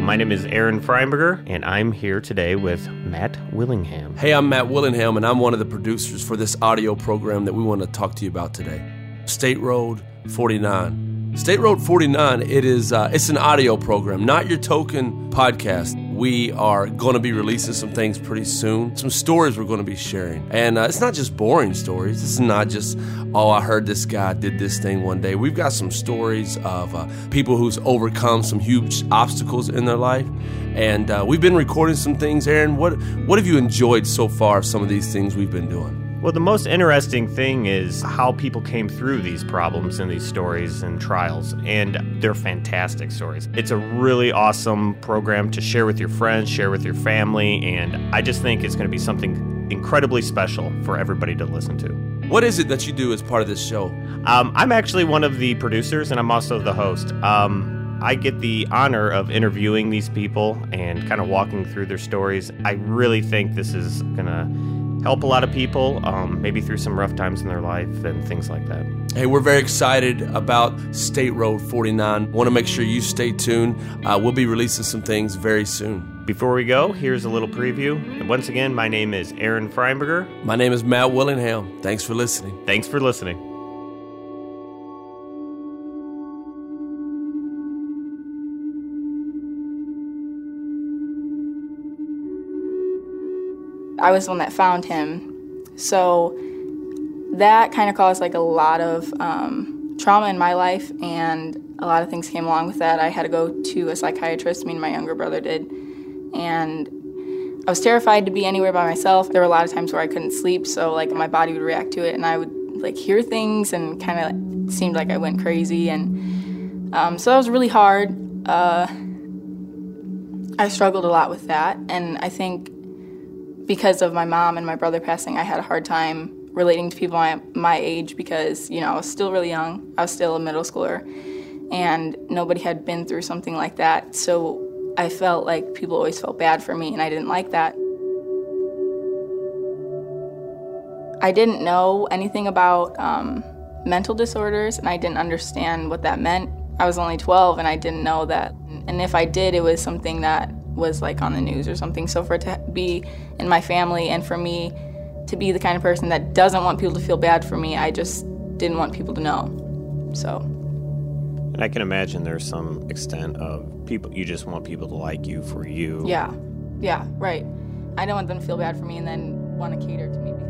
my name is Aaron Freiberger, and I'm here today with Matt Willingham. Hey, I'm Matt Willingham, and I'm one of the producers for this audio program that we want to talk to you about today. State Road 49. State Road 49, it is uh, it's an audio program, not your token podcast. We are going to be releasing some things pretty soon, some stories we're going to be sharing. And uh, it's not just boring stories. It's not just, oh, I heard this guy did this thing one day. We've got some stories of uh, people who's overcome some huge obstacles in their life. And uh, we've been recording some things. Aaron, what, what have you enjoyed so far of some of these things we've been doing? Well, the most interesting thing is how people came through these problems and these stories and trials, and they're fantastic stories. It's a really awesome program to share with your friends, share with your family, and I just think it's going to be something incredibly special for everybody to listen to. What is it that you do as part of this show? Um, I'm actually one of the producers, and I'm also the host. Um, I get the honor of interviewing these people and kind of walking through their stories. I really think this is going to help a lot of people, um, maybe through some rough times in their life and things like that. Hey, we're very excited about State Road 49. Want to make sure you stay tuned. Uh, we'll be releasing some things very soon. Before we go, here's a little preview. And once again, my name is Aaron Freiberger. My name is Matt Willingham. Thanks for listening. Thanks for listening. I was the one that found him. So that kind of caused like a lot of um, trauma in my life, and a lot of things came along with that. I had to go to a psychiatrist, me and my younger brother did, and I was terrified to be anywhere by myself. There were a lot of times where I couldn't sleep, so like my body would react to it, and I would like hear things, and kind of like, seemed like I went crazy, and um, so that was really hard. Uh, I struggled a lot with that, and I think because of my mom and my brother passing, I had a hard time relating to people my, my age because, you know, I was still really young. I was still a middle schooler, and nobody had been through something like that. So I felt like people always felt bad for me, and I didn't like that. I didn't know anything about um, mental disorders, and I didn't understand what that meant. I was only 12, and I didn't know that. And if I did, it was something that was like on the news or something. So for it to be in my family and for me to be the kind of person that doesn't want people to feel bad for me, I just didn't want people to know. So. And I can imagine there's some extent of people, you just want people to like you for you. Yeah, yeah, right. I don't want them to feel bad for me and then want to cater to me because.